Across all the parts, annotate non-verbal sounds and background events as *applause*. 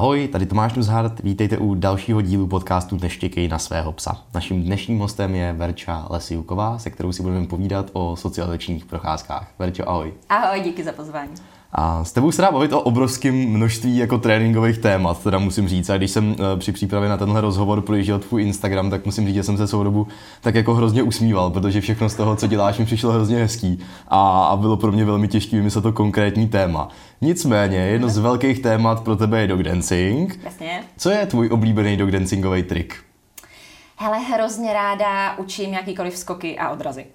Ahoj, tady Tomáš Nuzhart, vítejte u dalšího dílu podcastu Neštěkej na svého psa. Naším dnešním hostem je Verča Lesiuková, se kterou si budeme povídat o socializačních procházkách. Verčo, ahoj. Ahoj, díky za pozvání. A s tebou se dá bavit o obrovském množství jako tréninkových témat, teda musím říct. A když jsem eh, při přípravě na tenhle rozhovor projížděl tvůj Instagram, tak musím říct, že jsem se celou dobu tak jako hrozně usmíval, protože všechno z toho, co děláš, mi přišlo hrozně hezký a, a bylo pro mě velmi těžké vymyslet to konkrétní téma. Nicméně, jedno z velkých témat pro tebe je dog dancing. Jasně. Co je tvůj oblíbený dog dancingový trik? Hele, hrozně ráda učím jakýkoliv skoky a odrazy.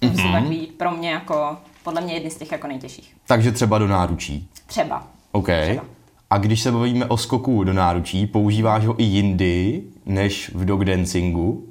To mm-hmm. jsou takový pro mě jako podle mě jedny z těch jako nejtěžších. Takže třeba do náručí. Třeba. OK. Třeba. A když se bavíme o skoku do náručí, používáš ho i jindy než v dog dancingu?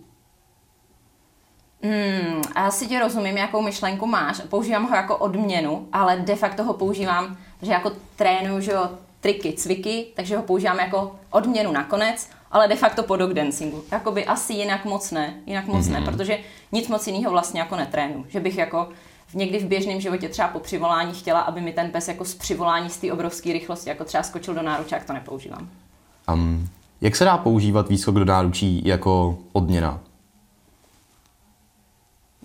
Hmm, asi tě rozumím, jakou myšlenku máš. Používám ho jako odměnu, ale de facto ho používám, že jako trénuju, že jo, triky, cviky, takže ho používám jako odměnu nakonec, ale de facto po dog dancingu. Jakoby asi jinak moc ne, jinak moc mm-hmm. ne, mhm. protože nic moc jiného vlastně jako netrénu. Že bych jako někdy v běžném životě třeba po přivolání chtěla, aby mi ten pes jako z přivolání z té obrovské rychlosti jako třeba skočil do náruče, jak to nepoužívám. Um, jak se dá používat výskok do náručí jako odměna?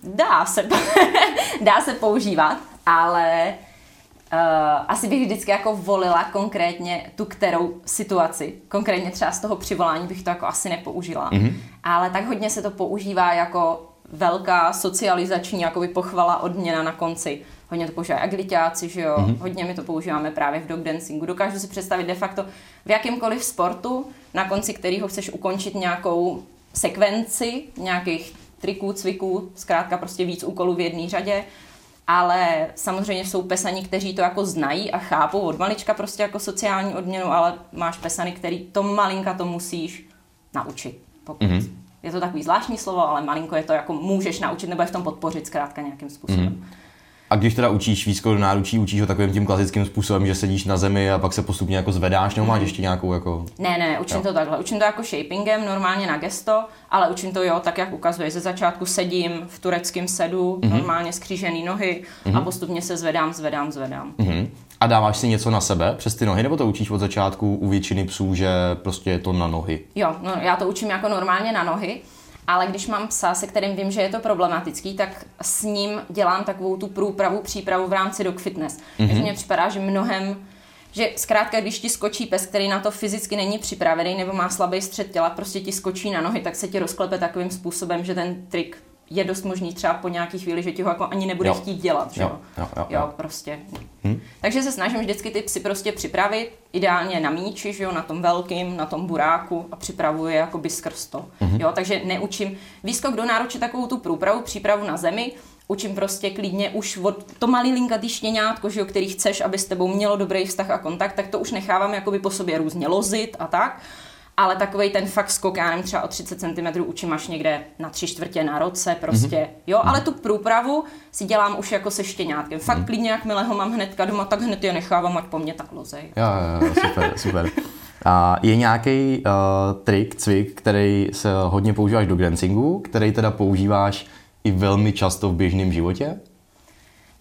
Dá se, *laughs* dá se používat, ale uh, asi bych vždycky jako volila konkrétně tu kterou situaci. Konkrétně třeba z toho přivolání bych to jako asi nepoužila. Mm-hmm. Ale tak hodně se to používá jako velká socializační jakoby pochvala odměna na konci. Hodně to používají agilitáci, že jo? Mm-hmm. Hodně my to používáme právě v dog dancingu. Dokážu si představit de facto v jakýmkoliv sportu, na konci kterého chceš ukončit nějakou sekvenci, nějakých triků, cviků, zkrátka prostě víc úkolů v jedné řadě, ale samozřejmě jsou pesani, kteří to jako znají a chápou od malička prostě jako sociální odměnu, ale máš pesany, který to malinka to musíš naučit. Pokud mm-hmm je to takový zvláštní slovo, ale malinko je to jako můžeš naučit nebo je v tom podpořit zkrátka nějakým způsobem. Mm. A když teda učíš výzkum do náručí, učíš ho takovým tím klasickým způsobem, že sedíš na zemi a pak se postupně jako zvedáš, nebo máš mhm. ještě nějakou jako... Ne, ne, učím jo. to takhle. Učím to jako shapingem, normálně na gesto, ale učím to jo, tak jak ukazuje. Ze začátku sedím v tureckém sedu, mm-hmm. normálně skřížený nohy mm-hmm. a mhm. postupně se zvedám, zvedám, zvedám. Mm-hmm. A dáváš si něco na sebe přes ty nohy, nebo to učíš od začátku u většiny psů, že prostě je to na nohy? Jo, no, já to učím jako normálně na nohy, ale když mám psa, se kterým vím, že je to problematický, tak s ním dělám takovou tu průpravu, přípravu v rámci dog fitness. Mm-hmm. Takže mně připadá, že mnohem že zkrátka, když ti skočí pes, který na to fyzicky není připravený nebo má slabý střed těla, prostě ti skočí na nohy, tak se ti rozklepe takovým způsobem, že ten trik je dost možný třeba po nějaký chvíli, že ti ho jako ani nebude jo. chtít dělat, že jo? Jo, jo, jo. jo prostě. Hm? Takže se snažím vždycky ty psy prostě připravit, ideálně na míči, že jo, na tom velkým, na tom buráku a připravuji jakoby skrz to. Mm-hmm. Jo, takže neučím výskok do náruče takovou tu průpravu, přípravu na zemi, učím prostě klidně už od to malý linkatý štěňátko, že jo, který chceš, aby s tebou mělo dobrý vztah a kontakt, tak to už nechávám jakoby po sobě různě lozit a tak ale takový ten fakt skok, já nevím, třeba o 30 cm učím až někde na tři čtvrtě na roce prostě, mm-hmm. jo, ale mhm. tu průpravu si dělám už jako se štěňátkem. Fakt mm-hmm. klidně, jakmile ho mám hnedka doma, tak hned je nechávám, ať po mně tak lozej. Jo, jo, jo super, *laughs* super. A je nějaký uh, trik, cvik, který se hodně používáš do dancingu, který teda používáš i velmi často v běžném životě?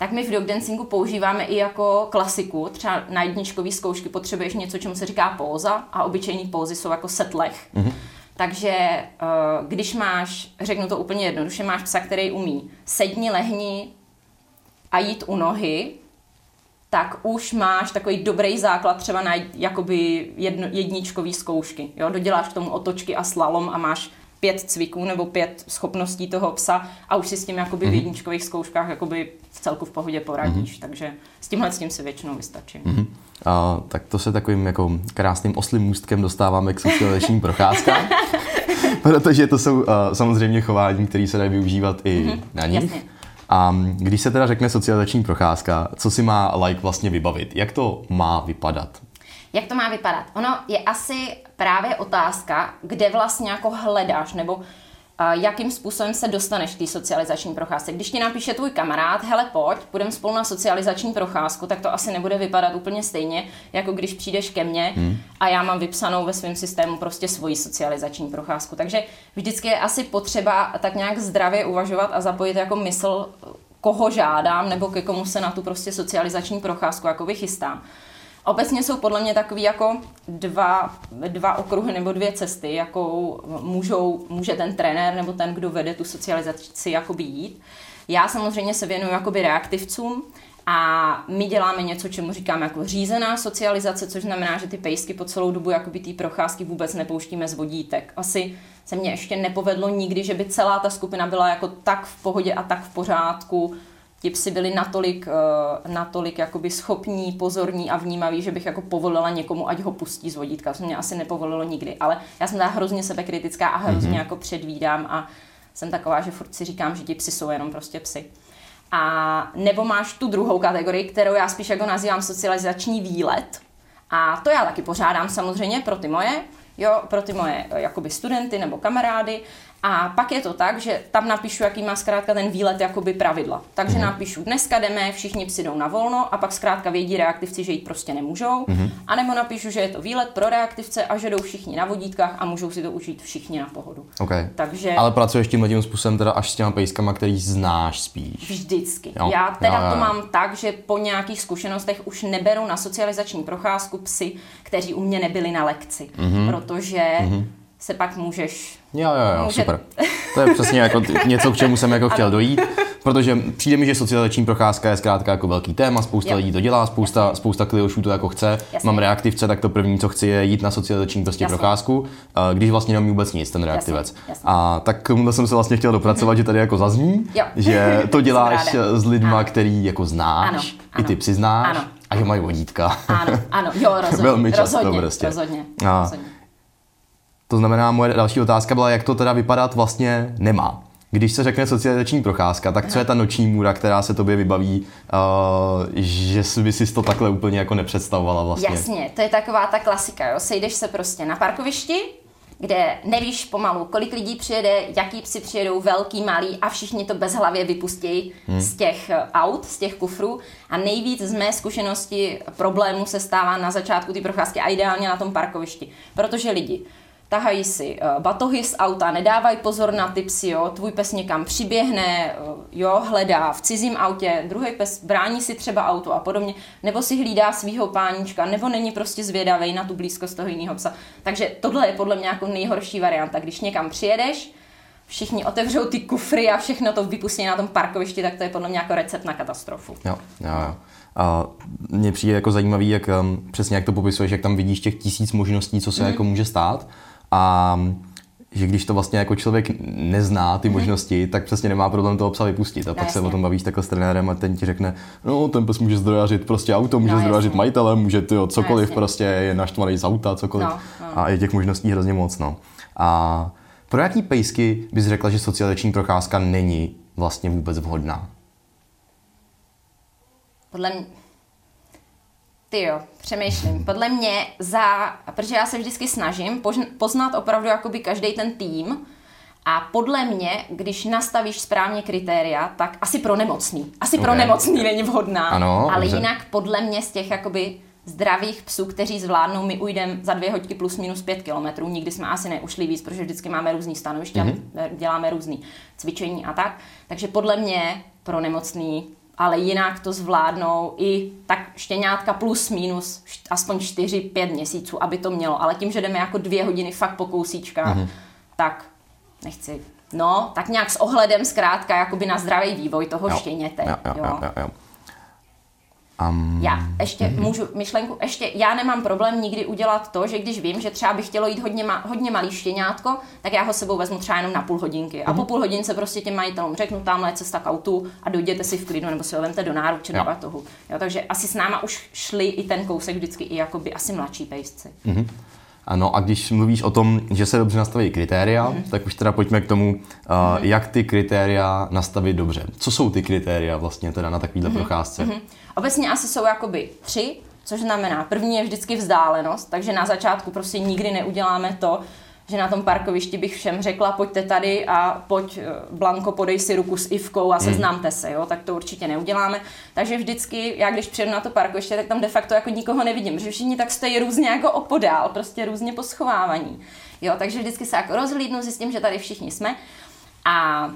Tak my v dog dancingu používáme i jako klasiku. Třeba na jedničkové zkoušky potřebuješ něco, čemu se říká póza a obyčejný pózy jsou jako setlech. Mm-hmm. Takže eh, když máš, řeknu to úplně jednoduše, máš psa, který umí sedni, lehni a jít u nohy, tak už máš takový dobrý základ třeba na jakoby jedno, jedničkový zkoušky. Jo? Doděláš k tomu otočky a slalom a máš pět cviků nebo pět schopností toho psa a už si s tím jakoby mm-hmm. v mhm. jedničkových zkouškách jakoby v celku v pohodě poradíš. Mm-hmm. Takže s tímhle s tím si většinou vystačí. Mm-hmm. A, tak to se takovým jako krásným oslým můstkem dostáváme k socializačním *laughs* procházkám. *laughs* Protože to jsou uh, samozřejmě chování, které se dají využívat i mm-hmm. na nich. Jasně. A když se teda řekne socializační procházka, co si má like vlastně vybavit? Jak to má vypadat? Jak to má vypadat? Ono je asi právě otázka, kde vlastně jako hledáš, nebo jakým způsobem se dostaneš k té socializační procházce. Když ti napíše tvůj kamarád, hele pojď, půjdeme spolu na socializační procházku, tak to asi nebude vypadat úplně stejně, jako když přijdeš ke mně hmm. a já mám vypsanou ve svém systému prostě svoji socializační procházku. Takže vždycky je asi potřeba tak nějak zdravě uvažovat a zapojit jako mysl, koho žádám, nebo ke komu se na tu prostě socializační procházku jako vychystám. Obecně jsou podle mě takový jako dva, dva okruhy nebo dvě cesty, jakou můžou, může ten trenér nebo ten, kdo vede tu socializaci, jakoby jít. Já samozřejmě se věnuju jakoby reaktivcům, a my děláme něco, čemu říkáme jako řízená socializace, což znamená, že ty pejsky po celou dobu jakoby té procházky vůbec nepouštíme z vodítek. Asi se mně ještě nepovedlo nikdy, že by celá ta skupina byla jako tak v pohodě a tak v pořádku, ti psi byli natolik, uh, natolik jakoby schopní, pozorní a vnímaví, že bych jako povolila někomu, ať ho pustí z vodítka. To mě asi nepovolilo nikdy, ale já jsem teda hrozně sebekritická a hrozně mm-hmm. jako předvídám a jsem taková, že furt si říkám, že ti psi jsou jenom prostě psy. A nebo máš tu druhou kategorii, kterou já spíš jako nazývám socializační výlet. A to já taky pořádám samozřejmě pro ty moje, jo, pro ty moje jakoby studenty nebo kamarády a pak je to tak, že tam napíšu, jaký má zkrátka ten výlet jakoby pravidla. Takže mm-hmm. napíšu, dneska jdeme, všichni psi jdou na volno a pak zkrátka vědí reaktivci, že jít prostě nemůžou. Mm-hmm. A nebo napíšu, že je to výlet pro reaktivce a že jdou všichni na vodítkách a můžou si to užít všichni na pohodu. Okay. Takže... Ale pracuješ tím tím způsobem teda až s těma pejskama, který znáš spíš. Vždycky. Jo. Já teda jo, jo, jo. to mám tak, že po nějakých zkušenostech už neberu na socializační procházku psy, kteří u mě nebyli na lekci. Mm-hmm. Protože mm-hmm se pak můžeš... Jo, jo, jo, může... super. To je přesně jako něco, k čemu jsem jako chtěl dojít, protože přijde mi, že socializační procházka je zkrátka jako velký téma, spousta jo. lidí to dělá, spousta, Jasně. spousta kliošů to jako chce. Jasně. Mám reaktivce, tak to první, co chci, je jít na socializační prostě Jasně. procházku, když vlastně nemám vůbec nic, ten reaktivec. Jasně. Jasně. A tak tomu jsem se vlastně chtěl dopracovat, že tady jako zazní, jo. že to *laughs* děláš s lidma, ano. který jako znáš, ano. Ano. i ty přiznáš. Ano. A že mají vodítka. Ano, ano, jo, *laughs* rozhodně. Velmi často rozhodně, prostě. Rozhodně, a, rozhodně. To znamená, moje další otázka byla, jak to teda vypadat vlastně nemá. Když se řekne socializační procházka, tak co je ta noční můra, která se tobě vybaví, uh, že by si to takhle úplně jako nepředstavovala vlastně? Jasně, to je taková ta klasika, jo. Sejdeš se prostě na parkovišti, kde nevíš pomalu, kolik lidí přijede, jaký psi přijedou, velký, malý a všichni to bezhlavě vypustí hmm. z těch eh, aut, z těch kufrů. A nejvíc z mé zkušenosti problémů se stává na začátku ty procházky a ideálně na tom parkovišti, protože lidi tahají si uh, batohy z auta, nedávají pozor na ty psy, jo, tvůj pes někam přiběhne, uh, jo, hledá v cizím autě, druhý pes brání si třeba auto a podobně, nebo si hlídá svého pánička, nebo není prostě zvědavý na tu blízkost toho jiného psa. Takže tohle je podle mě jako nejhorší varianta, když někam přijedeš, všichni otevřou ty kufry a všechno to vypustí na tom parkovišti, tak to je podle mě jako recept na katastrofu. Jo, jo, jo. A mně přijde jako zajímavý, jak um, přesně jak to popisuješ, jak tam vidíš těch tisíc možností, co se mm. jako může stát a že když to vlastně jako člověk nezná ty mhm. možnosti, tak přesně nemá problém toho psa vypustit. A pak jasně. se o tom bavíš takhle s trenérem a ten ti řekne, no ten pes může zdrojařit prostě auto, může no, zdrojařit majitele, může ty cokoliv, no, prostě je naštvaný z auta, cokoliv. No, no. A je těch možností hrozně moc. No. A pro jaký pejsky bys řekla, že socializační procházka není vlastně vůbec vhodná? Podle mě, ty jo, přemýšlím. Podle mě za, protože já se vždycky snažím poznat opravdu jakoby každý ten tým a podle mě, když nastavíš správně kritéria, tak asi pro nemocný. Asi okay. pro nemocný není vhodná, ano, ale dobře. jinak podle mě z těch jakoby zdravých psů, kteří zvládnou, my ujdeme za dvě hodky plus minus pět kilometrů. Nikdy jsme asi neušli víc, protože vždycky máme různý stanoviště, mm-hmm. děláme různý cvičení a tak. Takže podle mě pro nemocný ale jinak to zvládnou i tak štěňátka plus minus aspoň 4-5 měsíců, aby to mělo. Ale tím, že jdeme jako dvě hodiny fakt po kousíčkách, mm-hmm. tak nechci. No, tak nějak s ohledem zkrátka jakoby na zdravý vývoj toho jo. štěněte. Jo, jo, jo. Jo, jo. Um, já ještě mm-hmm. můžu myšlenku, ještě já nemám problém nikdy udělat to, že když vím, že třeba bych chtělo jít hodně, ma, hodně malý štěňátko, tak já ho sebou vezmu třeba jenom na půl hodinky. Mm-hmm. A po mhm. půl hodince prostě těm majitelům řeknu, tamhle je cesta k autu a dojděte si v klidu nebo si ho vemte do náruče nebo toho. Jo, takže asi s náma už šli i ten kousek vždycky i jakoby asi mladší pejsci. Mm-hmm. Ano, a když mluvíš o tom, že se dobře nastaví kritéria, mm-hmm. tak už teda pojďme k tomu, uh, mm-hmm. jak ty kritéria nastavit dobře. Co jsou ty kritéria vlastně teda na takovýhle mm-hmm. procházce? Mm-hmm. Obecně asi jsou jakoby tři, což znamená, první je vždycky vzdálenost, takže na začátku prostě nikdy neuděláme to, že na tom parkovišti bych všem řekla, pojďte tady a pojď, eh, Blanko, podej si ruku s Ivkou a hmm. seznamte se, jo, tak to určitě neuděláme. Takže vždycky, já když přijedu na to parkoviště, tak tam de facto jako nikoho nevidím, protože všichni tak stojí různě jako opodál, prostě různě poschovávaní. Jo, takže vždycky se jako rozhlídnu, zjistím, že tady všichni jsme a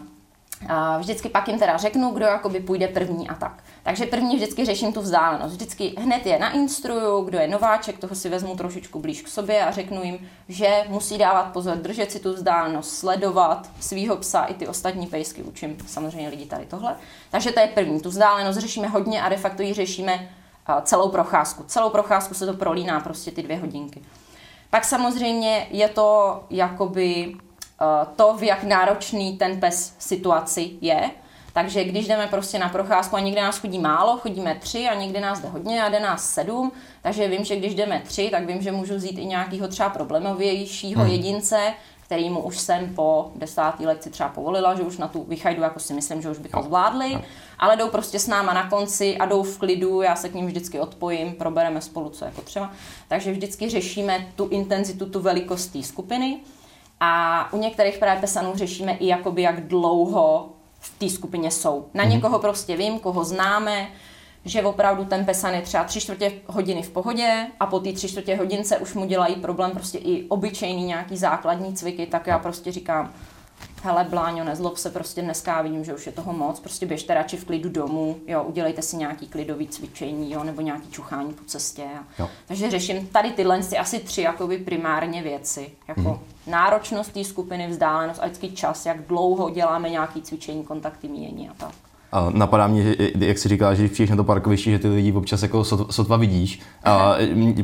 A vždycky pak jim teda řeknu, kdo jakoby půjde první a tak. Takže první vždycky řeším tu vzdálenost. Vždycky hned je nainstruju, kdo je nováček, toho si vezmu trošičku blíž k sobě a řeknu jim, že musí dávat pozor, držet si tu vzdálenost, sledovat svýho psa i ty ostatní pejsky. Učím samozřejmě lidi tady tohle. Takže to je první. Tu vzdálenost řešíme hodně a de facto ji řešíme celou procházku. Celou procházku se to prolíná prostě ty dvě hodinky. Pak samozřejmě je to jakoby to, v jak náročný ten pes situaci je. Takže když jdeme prostě na procházku a někde nás chodí málo, chodíme tři a někdy nás jde hodně a jde nás sedm, takže vím, že když jdeme tři, tak vím, že můžu vzít i nějakého třeba problémovějšího hmm. jedince, kterýmu už jsem po desátý lekci třeba povolila, že už na tu vychajdu, jako si myslím, že už by to zvládli, ale jdou prostě s náma na konci a jdou v klidu, já se k ním vždycky odpojím, probereme spolu, co je potřeba. Takže vždycky řešíme tu intenzitu, tu velikost té skupiny. A u některých právě pesanů řešíme i jakoby jak dlouho v té skupině jsou. Na mm-hmm. někoho prostě vím, koho známe, že opravdu ten pesan je třeba tři čtvrtě hodiny v pohodě a po té tři čtvrtě hodince už mu dělají problém prostě i obyčejný nějaký základní cviky, tak já prostě říkám, hele Bláňo, nezlob se, prostě dneska vidím, že už je toho moc, prostě běžte radši v klidu domů, jo, udělejte si nějaký klidový cvičení, jo, nebo nějaký čuchání po cestě. Jo. Takže řeším tady tyhle asi tři jakoby primárně věci, jako mm. náročnost té skupiny, vzdálenost a vždycky čas, jak dlouho děláme nějaký cvičení, kontakty, míjení a tak. A napadá mě, že, jak si říká, že přijdeš na to parkoviště, že ty lidi občas jako sotva vidíš a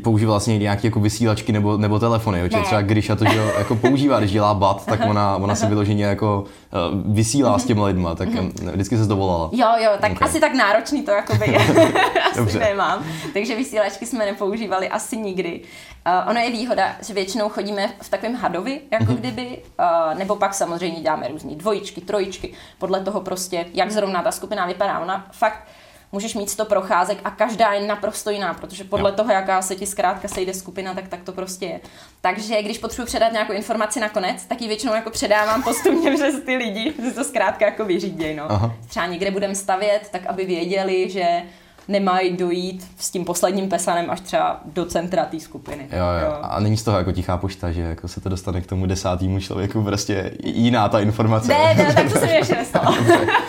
používá vlastně nějaké jako vysílačky nebo, nebo telefony. Jo? Třeba Grisha to že jako používá, když dělá bat, tak ona, ona si vyloženě jako uh, vysílá s těmi lidma, tak um, vždycky se zdovolala. Jo, jo, tak okay. asi tak náročný to jako by *laughs* asi nemám. Takže vysílačky jsme nepoužívali asi nikdy. Uh, ono je výhoda, že většinou chodíme v takovém hadovi, jako mm-hmm. kdyby, uh, nebo pak samozřejmě děláme různé dvojičky, trojičky, podle toho prostě, jak zrovna ta skupina vypadá. Ona fakt můžeš mít 100 procházek a každá je naprosto jiná, protože podle jo. toho, jaká se ti zkrátka sejde skupina, tak, tak to prostě je. Takže když potřebuji předat nějakou informaci nakonec, tak ji většinou jako předávám postupně *laughs* přes ty lidi, že to zkrátka jako vyřídějí. No. Třeba někde budeme stavět, tak aby věděli, že nemají dojít s tím posledním pesanem až třeba do centra té skupiny. Jo, jo. A není z toho jako tichá pošta, že jako se to dostane k tomu desátému člověku, prostě jiná ta informace. Ne, ne, tak to se mi ještě nestalo. *laughs*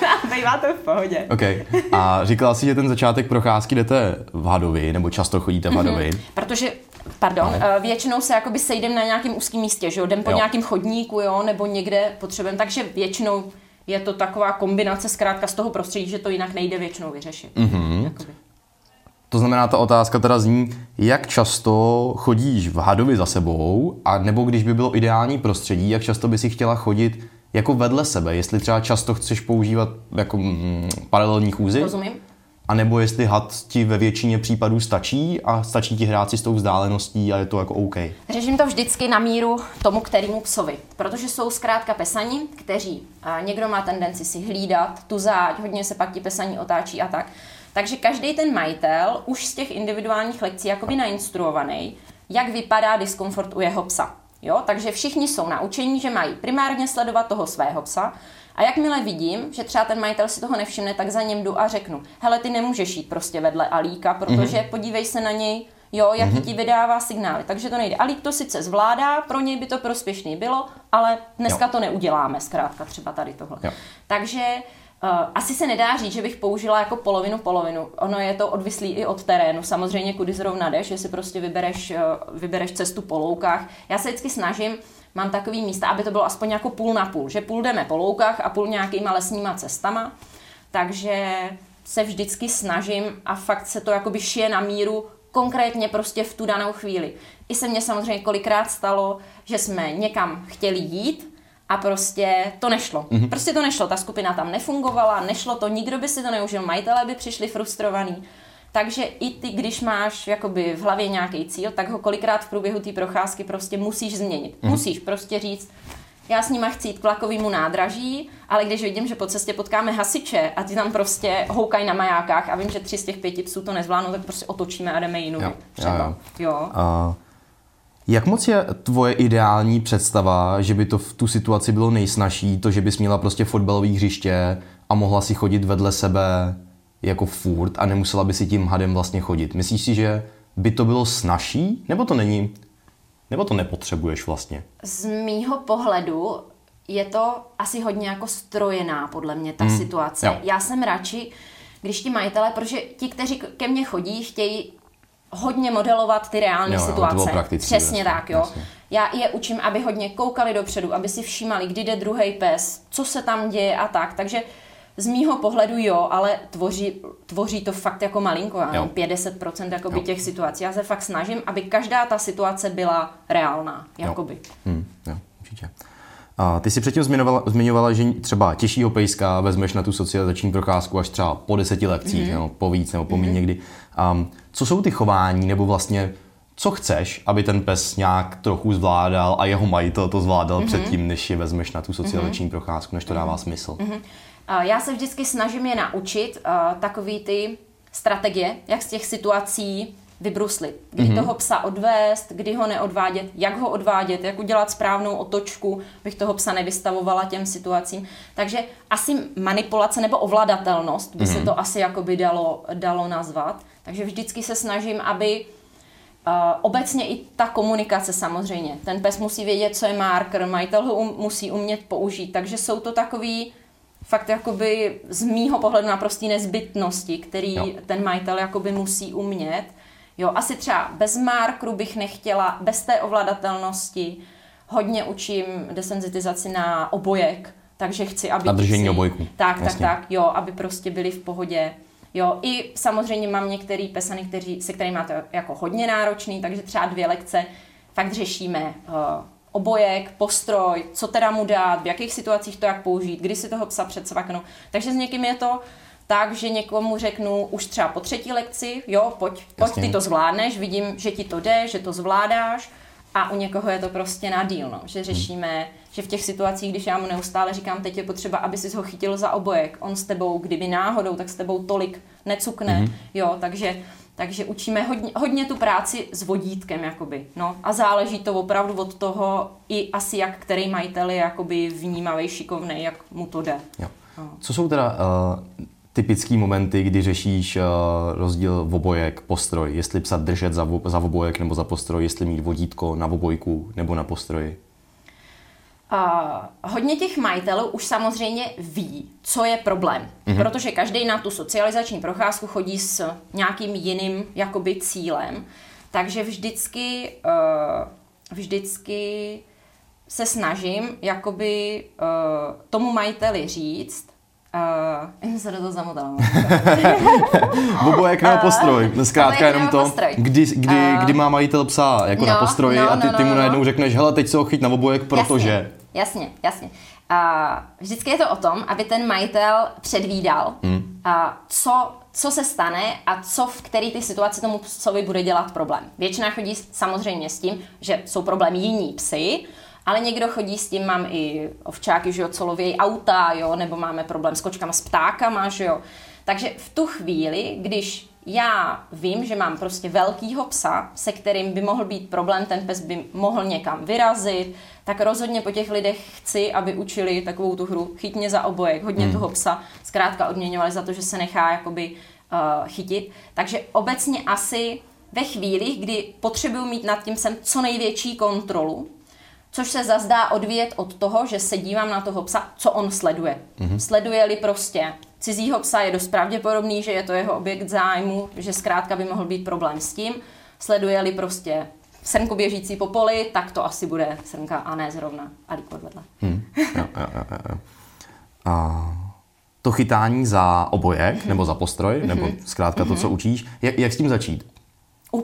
*laughs* Bývá to v pohodě. Okay. A říkala si, že ten začátek procházky jdete v Hadovi, nebo často chodíte v Hadovi? Mm-hmm. Protože Pardon, no. Většinou se jakoby sejdem na nějakém úzkém místě, že jo, jdem po jo. nějakém chodníku, jo, nebo někde potřebujeme, takže většinou je to taková kombinace zkrátka z toho prostředí, že to jinak nejde většinou vyřešit. Mm-hmm. To znamená, ta otázka teda zní, jak často chodíš v hadovi za sebou, a nebo když by bylo ideální prostředí, jak často by si chtěla chodit jako vedle sebe, jestli třeba často chceš používat jako mm, paralelní chůzy. Rozumím. A nebo jestli had ti ve většině případů stačí a stačí ti hrát si s tou vzdáleností a je to jako OK. Řeším to vždycky na míru tomu, kterému psovi, protože jsou zkrátka pesani, kteří někdo má tendenci si hlídat tu záď, hodně se pak ti pesaní otáčí a tak. Takže každý ten majitel už z těch individuálních lekcí jakoby nainstruovaný, jak vypadá diskomfort u jeho psa. Jo? Takže všichni jsou naučení, že mají primárně sledovat toho svého psa a jakmile vidím, že třeba ten majitel si toho nevšimne, tak za ním jdu a řeknu, hele, ty nemůžeš jít prostě vedle Alíka, protože mm-hmm. podívej se na něj, jo, jaký mm-hmm. ti vydává signály. Takže to nejde. Alík to sice zvládá, pro něj by to prospěšný bylo, ale dneska jo. to neuděláme, zkrátka třeba tady tohle. Jo. Takže Uh, asi se nedá říct, že bych použila jako polovinu polovinu. Ono je to odvislý i od terénu. Samozřejmě, kudy zrovna jdeš, jestli prostě vybereš, uh, vybereš cestu po loukách. Já se vždycky snažím, mám takový místa, aby to bylo aspoň jako půl na půl, že půl jdeme po loukách a půl nějakýma lesníma cestama. Takže se vždycky snažím a fakt se to jakoby šije na míru konkrétně prostě v tu danou chvíli. I se mně samozřejmě kolikrát stalo, že jsme někam chtěli jít a prostě to nešlo. Mm-hmm. Prostě to nešlo, ta skupina tam nefungovala, nešlo to, nikdo by si to neužil, majitelé by přišli frustrovaní. Takže i ty, když máš jakoby v hlavě nějaký cíl, tak ho kolikrát v průběhu té procházky prostě musíš změnit. Mm-hmm. Musíš prostě říct, já s nima chci jít k vlakovému nádraží, ale když vidím, že po cestě potkáme hasiče a ty tam prostě houkají na majákách a vím, že tři z těch pěti psů to nezvládnou, tak prostě otočíme a jdeme jinou. Jo, třeba. Jo, jo. jo. Uh... Jak moc je tvoje ideální představa, že by to v tu situaci bylo nejsnažší, to, že bys měla prostě fotbalové hřiště a mohla si chodit vedle sebe jako furt a nemusela by si tím hadem vlastně chodit? Myslíš si, že by to bylo snažší, nebo to není, nebo to nepotřebuješ vlastně? Z mýho pohledu je to asi hodně jako strojená, podle mě, ta mm. situace. Jo. Já jsem radši, když ti majitelé, protože ti, kteří ke mně chodí, chtějí hodně modelovat ty reální jo, situace. Přesně tak, jo. Jasně. Já je učím, aby hodně koukali dopředu, aby si všímali, kdy jde druhý pes, co se tam děje a tak. Takže z mýho pohledu jo, ale tvoří, tvoří to fakt jako malinko, jo. 50% jakoby jo. těch situací. Já se fakt snažím, aby každá ta situace byla reálná, jakoby. Jo. Hmm, jo, určitě. A ty si předtím zmiňovala, zmiňovala, že třeba těžšího pejska vezmeš na tu socializační procházku až třeba po deseti lekcích, mm-hmm. nebo po víc, nebo po mm-hmm. někdy. Um, co jsou ty chování, nebo vlastně co chceš, aby ten pes nějak trochu zvládal a jeho majitel to zvládal mm-hmm. předtím, než je vezmeš na tu socializační mm-hmm. procházku, než to dává mm-hmm. smysl? Mm-hmm. Uh, já se vždycky snažím je naučit uh, takový ty strategie, jak z těch situací vybruslit. Kdy mm-hmm. toho psa odvést, kdy ho neodvádět, jak ho odvádět, jak udělat správnou otočku, bych toho psa nevystavovala těm situacím. Takže asi manipulace nebo ovladatelnost by mm-hmm. se mhm. to asi jakoby dalo, dalo nazvat. Takže vždycky se snažím, aby Uh, obecně i ta komunikace samozřejmě. Ten pes musí vědět, co je marker, majitel ho um, musí umět použít, takže jsou to takový fakt jakoby z mýho pohledu naprostý nezbytnosti, který jo. ten majitel jakoby musí umět. Jo, asi třeba bez markru bych nechtěla, bez té ovladatelnosti. Hodně učím desenzitizaci na obojek, takže chci, aby... Na držení obojku. Tak, Jasně. tak, tak, jo, aby prostě byli v pohodě. Jo, i samozřejmě mám některý pesany, kteří, se kterými máte jako hodně náročný, takže třeba dvě lekce fakt řešíme uh, obojek, postroj, co teda mu dát, v jakých situacích to jak použít, kdy si toho psa předsvaknu. Takže s někým je to tak, že někomu řeknu už třeba po třetí lekci, jo, pojď, pojď ty to zvládneš, vidím, že ti to jde, že to zvládáš a u někoho je to prostě na díl, no, že řešíme, hmm. že v těch situacích, když já mu neustále říkám, teď je potřeba, aby si ho chytil za obojek, on s tebou, kdyby náhodou, tak s tebou tolik necukne, hmm. jo, takže takže učíme hodně, hodně tu práci s vodítkem, jakoby, no. A záleží to opravdu od toho, i asi jak který majitel je jakoby vnímavý, šikovný, jak mu to jde. Jo. No. Co jsou teda uh, typický momenty, kdy řešíš uh, rozdíl v obojek, postroj, jestli psat držet za, za obojek nebo za postroj, jestli mít vodítko na obojku nebo na postroji? Uh, hodně těch majitelů už samozřejmě ví, co je problém, mm-hmm. protože každý na tu socializační procházku chodí s nějakým jiným jakoby cílem, takže vždycky, uh, vždycky se snažím jakoby uh, tomu majiteli říct, Uh, jsem se do toho zamotala. *laughs* jak nebo postroj. Zkrátka jenom to, kdy, kdy, uh, kdy má majitel psa jako no, na postroji no, a ty, no, ty mu no, najednou no. řekneš, hele, teď se ho chyť na obojek, protože... Jasně, jasně. jasně. Uh, vždycky je to o tom, aby ten majitel předvídal, hmm. uh, co, co se stane a co v který ty situaci tomu psovi bude dělat problém. Většina chodí samozřejmě s tím, že jsou problémy jiní psy, ale někdo chodí s tím, mám i ovčáky, že jo, co lovějí auta, jo, nebo máme problém s kočkama, s ptákama, že jo. Takže v tu chvíli, když já vím, že mám prostě velkýho psa, se kterým by mohl být problém, ten pes by mohl někam vyrazit, tak rozhodně po těch lidech chci, aby učili takovou tu hru chytně za obojek, hodně hmm. toho psa zkrátka odměňovali za to, že se nechá jakoby uh, chytit. Takže obecně asi ve chvíli, kdy potřebuju mít nad tím sem co největší kontrolu, což se zazdá odvíjet od toho, že se dívám na toho psa, co on sleduje. Mm-hmm. Sleduje-li prostě cizího psa, je dost pravděpodobný, že je to jeho objekt zájmu, že zkrátka by mohl být problém s tím. Sleduje-li prostě srnku běžící po poli, tak to asi bude srnka a ne zrovna alík vedle. Hmm. Jo, jo, jo, jo. A to chytání za obojek mm-hmm. nebo za postroj, mm-hmm. nebo zkrátka to, co mhm. učíš, jak, jak s tím začít?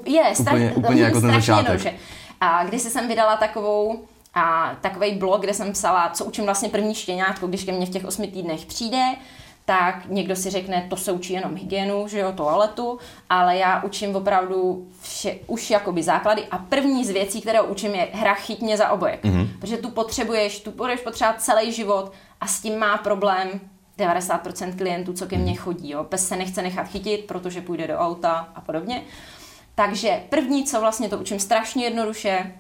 Je, úplně, úplně jako ten začátek. Jednoduše. A když jsem vydala takovou a takový blog, kde jsem psala, co učím vlastně první štěňátko, když ke mně v těch osmi týdnech přijde, tak někdo si řekne, to se učí jenom hygienu, že jo, toaletu, ale já učím opravdu vše, už jakoby základy a první z věcí, které učím, je hra chytně za obojek. Mm-hmm. Protože tu potřebuješ, tu budeš potřebovat celý život a s tím má problém 90% klientů, co ke mně mhm. chodí. Jo. Pes se nechce nechat chytit, protože půjde do auta a podobně. Takže první, co vlastně to učím strašně jednoduše,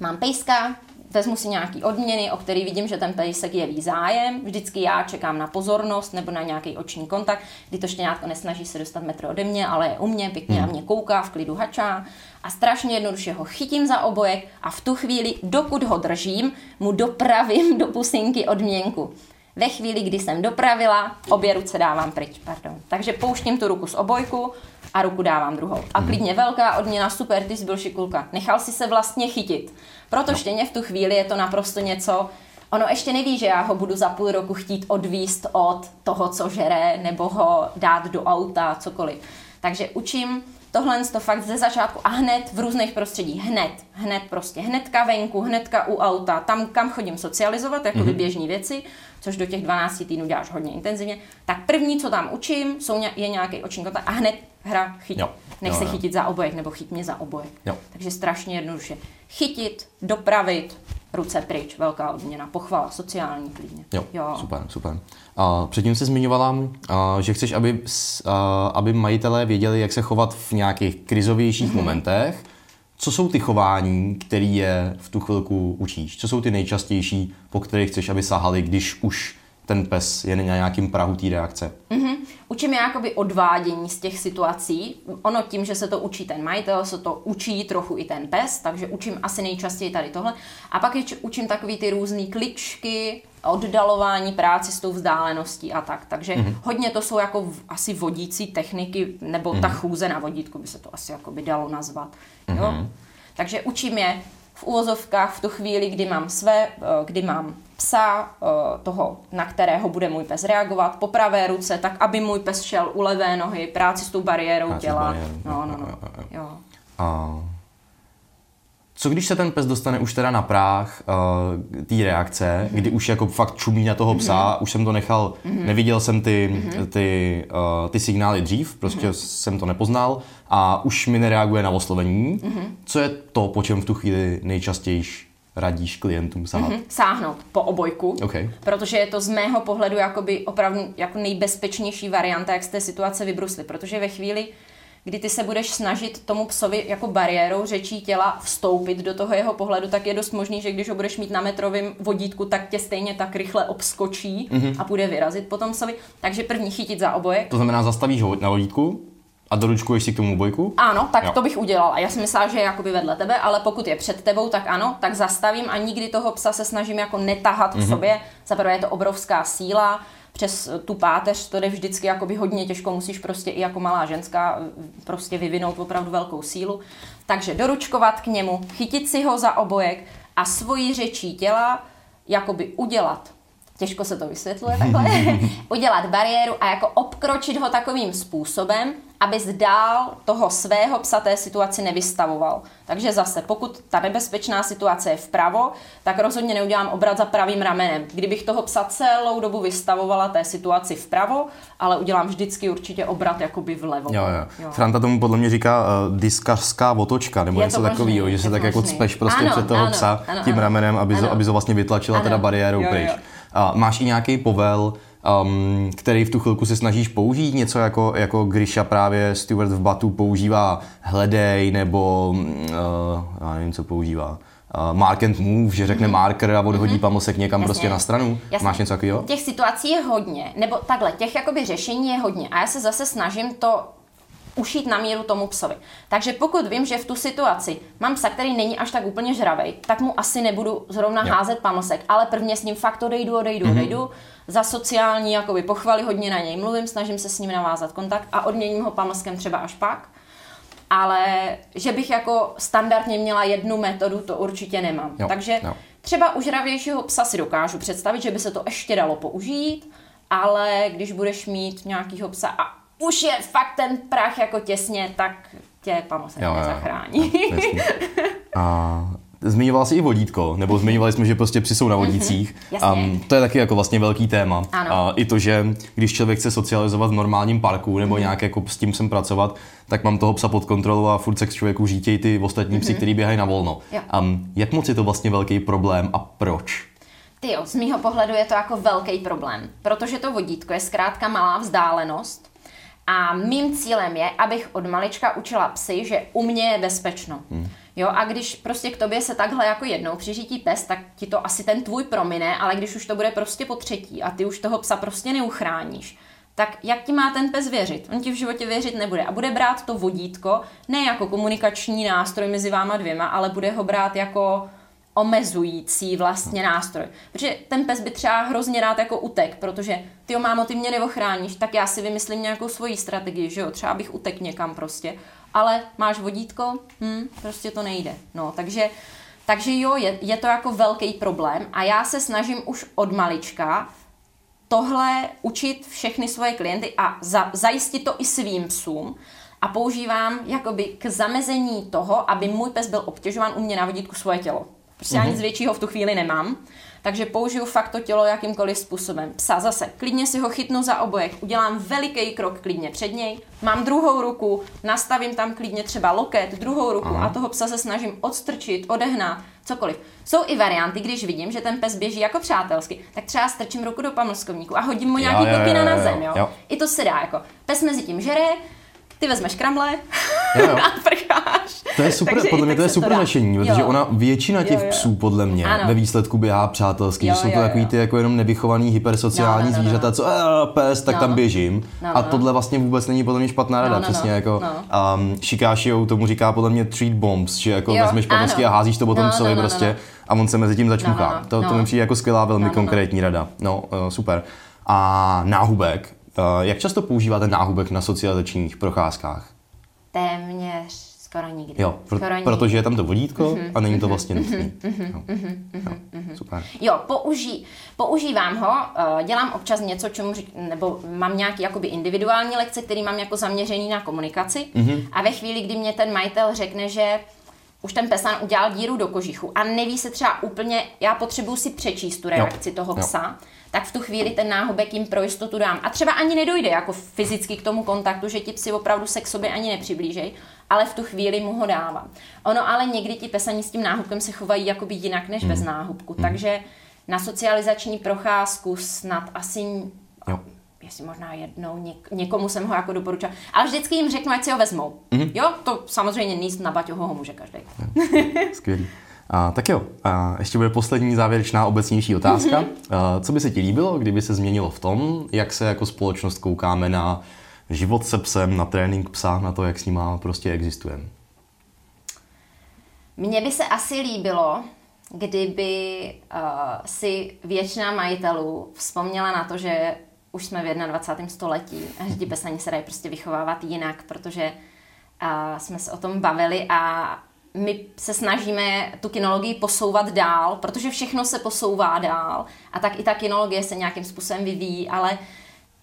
mám pejska, vezmu si nějaký odměny, o který vidím, že ten pejsek jeví zájem. Vždycky já čekám na pozornost nebo na nějaký oční kontakt, kdy to štěňátko nesnaží se dostat metr ode mě, ale je u mě, pěkně hmm. na mě kouká, v klidu hačá a strašně jednoduše ho chytím za obojek a v tu chvíli, dokud ho držím, mu dopravím do pusinky odměnku. Ve chvíli, kdy jsem dopravila, obě ruce dávám pryč, pardon. Takže pouštím tu ruku z obojku a ruku dávám druhou. A klidně velká odměna, super, ty jsi byl šikulka. Nechal si se vlastně chytit. Proto no. štěně v tu chvíli je to naprosto něco, Ono ještě neví, že já ho budu za půl roku chtít odvíst od toho, co žere, nebo ho dát do auta, cokoliv. Takže učím tohle to fakt ze začátku a hned v různých prostředích, hned, hned prostě, hnedka venku, hnedka u auta, tam, kam chodím socializovat, jako mm-hmm. běžní věci, což do těch 12 týdnů děláš hodně intenzivně, tak první, co tam učím, jsou, je nějaký oční kontakt a hned hra chytit. Jo. Nech jo, se jo. chytit za obojek nebo chyt mě za obojek. Jo. Takže strašně jednoduše. Chytit, dopravit, ruce pryč, velká odměna, pochvala, sociální klidně. Jo, jo. super, super. Uh, předtím jsi zmiňovala, uh, že chceš, aby, uh, aby majitelé věděli, jak se chovat v nějakých krizovějších mm-hmm. momentech. Co jsou ty chování, které je v tu chvilku učíš? Co jsou ty nejčastější, po kterých chceš, aby sahali, když už ten pes je na nějakým prahu té reakce? Mm-hmm. Učím je jakoby odvádění z těch situací. Ono tím, že se to učí ten majitel, se to učí trochu i ten pes, takže učím asi nejčastěji tady tohle. A pak je, učím takový ty různé kličky, oddalování práci s tou vzdáleností a tak. Takže mm-hmm. hodně to jsou jako v, asi vodící techniky, nebo mm-hmm. ta chůze na vodítku by se to asi jako by dalo nazvat. Mm-hmm. Jo? Mhm. Takže učím je v úvozovkách v tu chvíli, kdy mám své, eh, kdy mám psa, eh, toho, na kterého bude můj pes reagovat, po pravé ruce, tak aby můj pes šel u levé nohy, práci s tou bariérou práci těla. Bariéru. No, no, no. Jo. A co když se ten pes dostane už teda na práh uh, té reakce, mm-hmm. kdy už jako fakt čumí na toho psa, mm-hmm. už jsem to nechal, mm-hmm. neviděl jsem ty, mm-hmm. ty, uh, ty signály dřív, prostě mm-hmm. jsem to nepoznal a už mi nereaguje na oslovení. Mm-hmm. Co je to, po čem v tu chvíli nejčastěji radíš klientům sáhnout? Mm-hmm. Sáhnout po obojku, okay. protože je to z mého pohledu jakoby opravdu jako nejbezpečnější varianta, jak z té situace vybruslit, protože ve chvíli, kdy ty se budeš snažit tomu psovi jako bariérou řečí těla vstoupit do toho jeho pohledu, tak je dost možný, že když ho budeš mít na metrovém vodítku, tak tě stejně tak rychle obskočí mm-hmm. a bude vyrazit po tom psovi. Takže první chytit za obojek. To znamená, zastavíš ho na vodítku, a doručkuješ si k tomu bojku? Ano, tak jo. to bych udělala. Já si myslela, že je jakoby vedle tebe, ale pokud je před tebou, tak ano, tak zastavím a nikdy toho psa se snažím jako netahat mm-hmm. k sobě. Za prvé je to obrovská síla, přes tu páteř to jde vždycky jakoby hodně těžko, musíš prostě i jako malá ženská prostě vyvinout opravdu velkou sílu. Takže doručkovat k němu, chytit si ho za obojek a svojí řečí těla jakoby udělat těžko se to vysvětluje takhle, *laughs* *laughs* udělat bariéru a jako obkročit ho takovým způsobem, aby zdál toho svého psa té situaci nevystavoval. Takže zase, pokud ta nebezpečná situace je vpravo, tak rozhodně neudělám obrat za pravým ramenem. Kdybych toho psa celou dobu vystavovala té situaci vpravo, ale udělám vždycky určitě obrat jakoby vlevo. Jo, jo. jo. Franta tomu podle mě říká uh, diskařská otočka, nebo něco takového, že se tak jako cpeš prostě ano, před toho ano, psa ano, tím ano, ramenem, aby, ano. aby to vlastně vytlačila ano. teda bariérou jo, pryč. Jo. Uh, máš i nějaký povel, um, který v tu chvilku se snažíš použít, něco jako, jako Grisha právě Stuart v Batu používá hledej, nebo uh, já nevím, co používá. Uh, mark and move, že řekne mm-hmm. marker a odhodí mm-hmm. pamosek někam Jasně. prostě na stranu. Jasně. Máš něco takového? Těch situací je hodně, nebo takhle, těch jakoby řešení je hodně a já se zase snažím to ušít na míru tomu psovi. Takže pokud vím, že v tu situaci mám psa, který není až tak úplně žravej, tak mu asi nebudu zrovna jo. házet pamosek, ale prvně s ním fakt odejdu, odejdu, mm-hmm. odejdu. Za sociální jakoby pochvaly hodně na něj mluvím, snažím se s ním navázat kontakt a odměním ho pamoskem třeba až pak. Ale že bych jako standardně měla jednu metodu, to určitě nemám. Jo. Takže jo. třeba u žravějšího psa si dokážu představit, že by se to ještě dalo použít, ale když budeš mít nějakýho psa a už je fakt ten prach jako těsně, tak tě se nezachrání. Jo, a zmiňoval jsi i vodítko, nebo zmiňovali jsme, že prostě psy jsou na mhm, vodících. Mm-hmm, um, to je taky jako vlastně velký téma. Ano. A i to, že když člověk chce socializovat v normálním parku nebo mm-hmm. nějak jako s tím sem pracovat, tak mám toho psa pod kontrolou a furt se k člověku řítějí ty ostatní mm-hmm. psy, který běhají na volno. Um, jak moc je to vlastně velký problém a proč? Ty jo, z mýho pohledu je to jako velký problém, protože to vodítko je zkrátka malá vzdálenost a mým cílem je, abych od malička učila psy, že u mě je bezpečno. Hmm. Jo, a když prostě k tobě se takhle jako jednou přižítí pes, tak ti to asi ten tvůj promine, ale když už to bude prostě po třetí a ty už toho psa prostě neuchráníš, tak jak ti má ten pes věřit? On ti v životě věřit nebude a bude brát to vodítko ne jako komunikační nástroj mezi váma dvěma, ale bude ho brát jako omezující vlastně nástroj. Protože ten pes by třeba hrozně rád jako utek, protože ty mámo, ty mě neochráníš, tak já si vymyslím nějakou svoji strategii, že jo, třeba bych utek někam prostě. Ale máš vodítko? Hm, prostě to nejde. No, takže, takže jo, je, je to jako velký problém a já se snažím už od malička tohle učit všechny svoje klienty a za, zajistit to i svým psům a používám jakoby k zamezení toho, aby můj pes byl obtěžován u mě na vodítku svoje tělo. Prostě mm-hmm. já nic většího v tu chvíli nemám. Takže použiju fakt to tělo jakýmkoliv způsobem. Psa zase, klidně si ho chytnu za obojek, udělám veliký krok klidně před něj, mám druhou ruku, nastavím tam klidně třeba loket, druhou ruku Aha. a toho psa se snažím odstrčit, odehnat, cokoliv. Jsou i varianty, když vidím, že ten pes běží jako přátelsky, tak třeba strčím ruku do pamlskovníku a hodím mu nějaký kopina na zem, jo? jo. I to se dá, jako pes mezi tím žere, ty vezmeš kramle jo, jo. *laughs* a prcháš. To je super, Takže podle mě to je super našení, protože jo. ona většina těch jo, jo. psů podle mě ano. ve výsledku běhá přátelsky, jo, že jsou to jo, takový ty jako jenom nevychovaný hypersociální no, no, no, zvířata, no. co e, pes, tak no. tam běžím. No, a no. tohle vlastně vůbec není podle mě špatná rada, no, no, přesně no, jako no. um, Shikášiou tomu říká podle mě treat bombs, že jako jo, vezmeš pamlsky a házíš to potom no, psovi no, no, prostě no. a on se mezi tím začmuchá. No, no, no. To, to mi přijde jako skvělá, velmi no, konkrétní rada. No, uh, super. A náhubek, jak často používáte náhubek na socializačních procházkách? Téměř skoro nikdy. Jo, pr- skoro protože nikdy. je tam to vodítko mm-hmm, a není to vlastně nutné. Mm-hmm, no. mm-hmm, no, super. Jo, použí, používám ho, uh, dělám občas něco, čemu řík, nebo mám nějaký jakoby individuální lekce, který mám jako zaměřený na komunikaci mm-hmm. a ve chvíli, kdy mě ten majitel řekne, že už ten pesan udělal díru do kožichu a neví se třeba úplně, já potřebuji si přečíst tu reakci jo. toho psa, jo tak v tu chvíli ten náhubek jim pro jistotu dám. A třeba ani nedojde jako fyzicky k tomu kontaktu, že ti psi opravdu se k sobě ani nepřiblížej, ale v tu chvíli mu ho dávám. Ono ale někdy ti pesani s tím náhubkem se chovají jakoby jinak než mm. bez náhubku, mm. takže na socializační procházku snad asi jo jestli možná jednou, něk, někomu jsem ho jako doporučila, ale vždycky jim řeknu, ať si ho vezmou. Mm-hmm. Jo, to samozřejmě níst na baťoho ho může každý. Skvělý. A, tak jo, a ještě bude poslední závěrečná obecnější otázka. Mm-hmm. A, co by se ti líbilo, kdyby se změnilo v tom, jak se jako společnost koukáme na život se psem, na trénink psa, na to, jak s ním prostě existujeme? Mně by se asi líbilo, kdyby uh, si většina majitelů vzpomněla na to, že už jsme v 21. století a že ti pesani se dají prostě vychovávat jinak, protože uh, jsme se o tom bavili a my se snažíme tu kinologii posouvat dál, protože všechno se posouvá dál a tak i ta kinologie se nějakým způsobem vyvíjí, ale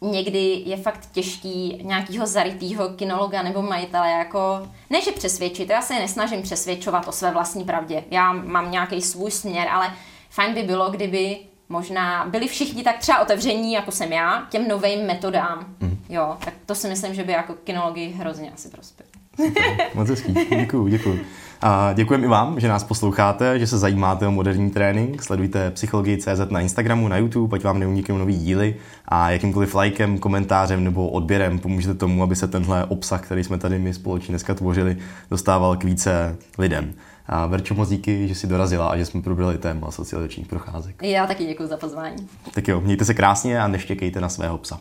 někdy je fakt těžký nějakýho zarytýho kinologa nebo majitele jako, ne že přesvědčit, já se je nesnažím přesvědčovat o své vlastní pravdě, já mám nějaký svůj směr, ale fajn by bylo, kdyby možná byli všichni tak třeba otevření, jako jsem já, těm novým metodám. Mm. Jo, tak to si myslím, že by jako kinologii hrozně asi prospělo. Moc hezký, děkuju, děkuju. A děkujeme i vám, že nás posloucháte, že se zajímáte o moderní trénink. Sledujte Psychologii.cz na Instagramu, na YouTube, ať vám neuniknou nový díly a jakýmkoliv lajkem, komentářem nebo odběrem pomůžete tomu, aby se tenhle obsah, který jsme tady my společně dneska tvořili, dostával k více lidem. A Verčo, moc díky, že jsi dorazila a že jsme probrali téma socializačních procházek. Já taky děkuji za pozvání. Tak jo, mějte se krásně a neštěkejte na svého psa.